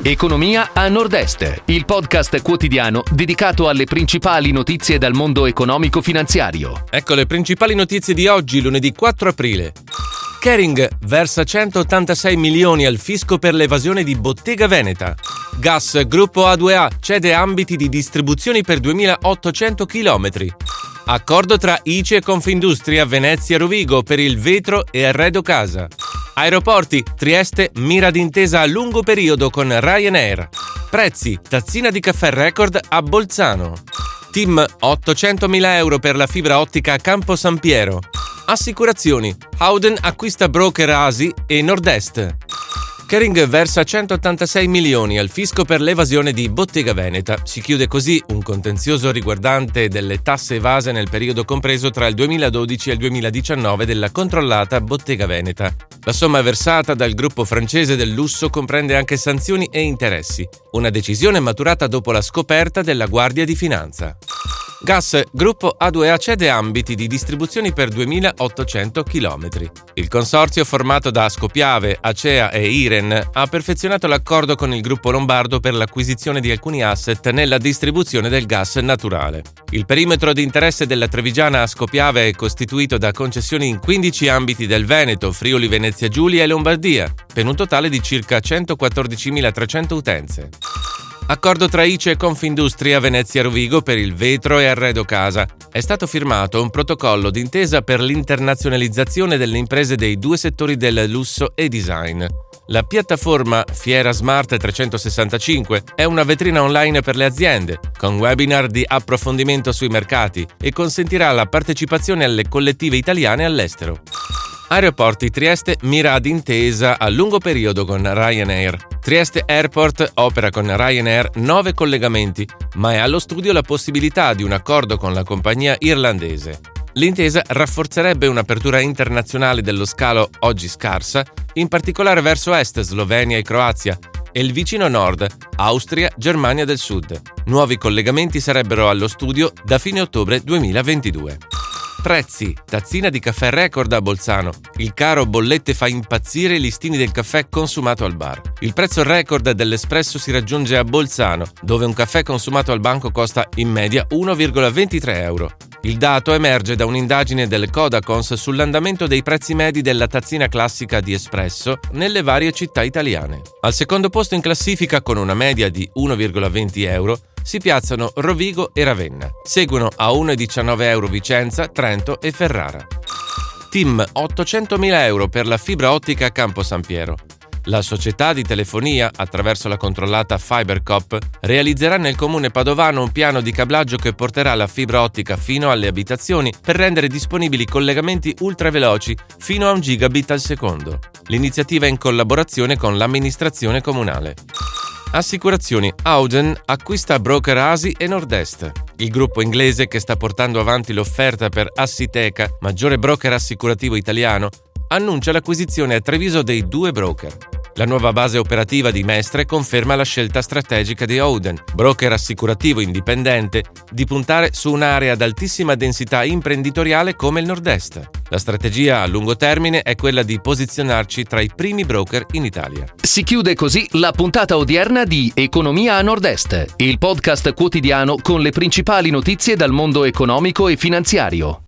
Economia a Nord-Est, il podcast quotidiano dedicato alle principali notizie dal mondo economico-finanziario. Ecco le principali notizie di oggi, lunedì 4 aprile. Kering versa 186 milioni al fisco per l'evasione di Bottega Veneta. Gas Gruppo A2A cede ambiti di distribuzioni per 2800 km. Accordo tra ICE e Confindustria Venezia Rovigo per il vetro e arredo casa. Aeroporti, Trieste mira d'intesa a lungo periodo con Ryanair. Prezzi, tazzina di caffè record a Bolzano. Team 800.000 euro per la fibra ottica a Campo San Piero. Assicurazioni, Howden acquista broker Asi e Nord-Est. Kering versa 186 milioni al fisco per l'evasione di Bottega Veneta. Si chiude così un contenzioso riguardante delle tasse evase nel periodo compreso tra il 2012 e il 2019 della controllata Bottega Veneta. La somma versata dal gruppo francese del lusso comprende anche sanzioni e interessi, una decisione maturata dopo la scoperta della Guardia di Finanza. Gas Gruppo A2A cede ambiti di distribuzione per 2800 km. Il consorzio formato da Scopiave, Acea e Iren ha perfezionato l'accordo con il gruppo lombardo per l'acquisizione di alcuni asset nella distribuzione del gas naturale. Il perimetro di interesse della Trevigiana a Scopiave è costituito da concessioni in 15 ambiti del Veneto, Friuli Venezia Giulia e Lombardia, per un totale di circa 114.300 utenze. Accordo tra ICE e Confindustria Venezia Rovigo per il vetro e arredo casa. È stato firmato un protocollo d'intesa per l'internazionalizzazione delle imprese dei due settori del lusso e design. La piattaforma Fiera Smart 365 è una vetrina online per le aziende, con webinar di approfondimento sui mercati e consentirà la partecipazione alle collettive italiane all'estero. Aeroporti Trieste mira ad intesa a lungo periodo con Ryanair. Trieste Airport opera con Ryanair 9 collegamenti, ma è allo studio la possibilità di un accordo con la compagnia irlandese. L'intesa rafforzerebbe un'apertura internazionale dello scalo oggi scarsa, in particolare verso est Slovenia e Croazia, e il vicino nord, Austria, Germania del Sud. Nuovi collegamenti sarebbero allo studio da fine ottobre 2022. Prezzi. Tazzina di caffè record a Bolzano. Il caro bollette fa impazzire i listini del caffè consumato al bar. Il prezzo record dell'espresso si raggiunge a Bolzano, dove un caffè consumato al banco costa in media 1,23 euro. Il dato emerge da un'indagine del Codacons sull'andamento dei prezzi medi della tazzina classica di espresso nelle varie città italiane. Al secondo posto in classifica con una media di 1,20 euro si piazzano Rovigo e Ravenna. Seguono a 1,19 euro Vicenza, Trento e Ferrara. Team 800.000 euro per la fibra ottica a Campo San Piero. La società di telefonia, attraverso la controllata Fibercop, realizzerà nel comune padovano un piano di cablaggio che porterà la fibra ottica fino alle abitazioni per rendere disponibili collegamenti ultraveloci fino a un gigabit al secondo. L'iniziativa è in collaborazione con l'amministrazione comunale. Assicurazioni Auden acquista broker Asi e Nord-Est. Il gruppo inglese che sta portando avanti l'offerta per Assiteca, maggiore broker assicurativo italiano, annuncia l'acquisizione a Treviso dei due broker. La nuova base operativa di Mestre conferma la scelta strategica di Oden, broker assicurativo indipendente, di puntare su un'area ad altissima densità imprenditoriale come il Nord-Est. La strategia a lungo termine è quella di posizionarci tra i primi broker in Italia. Si chiude così la puntata odierna di Economia a Nord-Est, il podcast quotidiano con le principali notizie dal mondo economico e finanziario.